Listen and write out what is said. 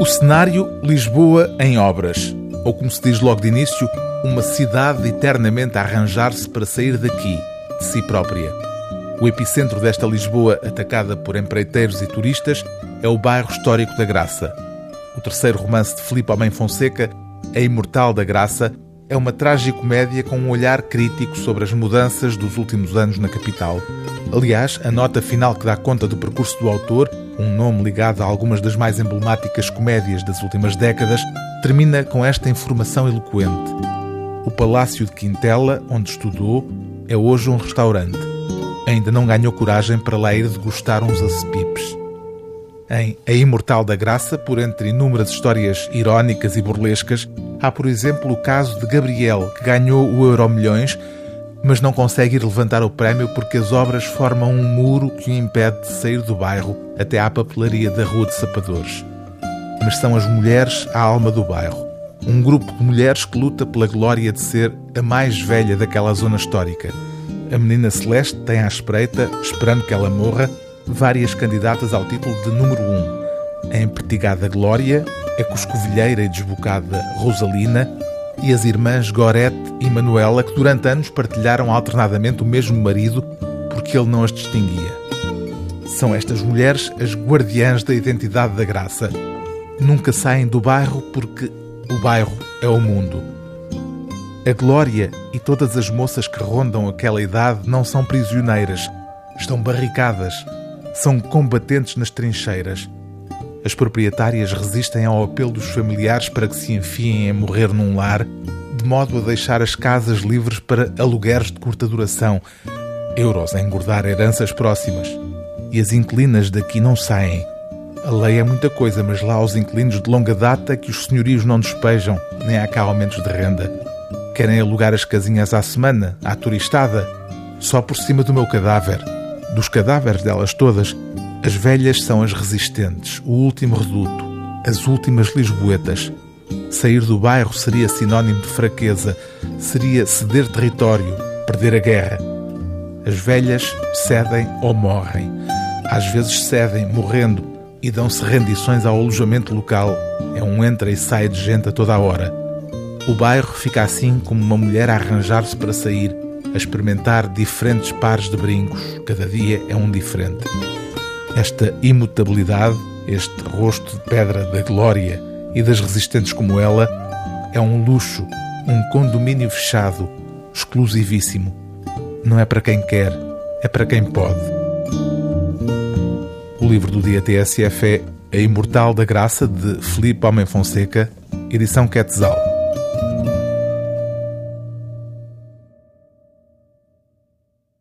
O cenário Lisboa em obras, ou como se diz logo de início, uma cidade eternamente a arranjar-se para sair daqui, de si própria. O epicentro desta Lisboa, atacada por empreiteiros e turistas, é o bairro histórico da Graça. O terceiro romance de Filipe Homem Fonseca, A Imortal da Graça, é uma tragicomédia com um olhar crítico sobre as mudanças dos últimos anos na capital. Aliás, a nota final que dá conta do percurso do autor, um nome ligado a algumas das mais emblemáticas comédias das últimas décadas, termina com esta informação eloquente. O Palácio de Quintela, onde estudou, é hoje um restaurante ainda não ganhou coragem para lá ir degustar uns acepipes. Em A Imortal da Graça, por entre inúmeras histórias irónicas e burlescas, há, por exemplo, o caso de Gabriel, que ganhou o Euro Milhões, mas não consegue ir levantar o prémio porque as obras formam um muro que o impede de sair do bairro até à papelaria da Rua de Sapadores. Mas são as mulheres a alma do bairro. Um grupo de mulheres que luta pela glória de ser a mais velha daquela zona histórica a menina Celeste tem à espreita, esperando que ela morra, várias candidatas ao título de número um. A empertigada Glória, a coscovilheira e desbocada Rosalina e as irmãs Gorete e Manuela, que durante anos partilharam alternadamente o mesmo marido porque ele não as distinguia. São estas mulheres as guardiãs da identidade da graça. Nunca saem do bairro porque o bairro é o mundo. A Glória e todas as moças que rondam aquela idade não são prisioneiras, estão barricadas, são combatentes nas trincheiras. As proprietárias resistem ao apelo dos familiares para que se enfiem a morrer num lar, de modo a deixar as casas livres para alugueres de curta duração, euros a engordar heranças próximas. E as inquilinas daqui não saem. A lei é muita coisa, mas lá os inquilinos de longa data que os senhorios não despejam, nem há cá aumentos de renda. Querem alugar as casinhas à semana, à turistada, só por cima do meu cadáver. Dos cadáveres delas todas, as velhas são as resistentes, o último reduto, as últimas lisboetas. Sair do bairro seria sinónimo de fraqueza, seria ceder território, perder a guerra. As velhas cedem ou morrem. Às vezes cedem, morrendo, e dão-se rendições ao alojamento local. É um entra e sai de gente a toda a hora. O bairro fica assim como uma mulher a arranjar-se para sair, a experimentar diferentes pares de brincos. Cada dia é um diferente. Esta imutabilidade, este rosto de pedra da glória e das resistentes como ela, é um luxo, um condomínio fechado, exclusivíssimo. Não é para quem quer, é para quem pode. O livro do dia TSF é A Imortal da Graça, de Filipe Homem Fonseca, edição Quetzal.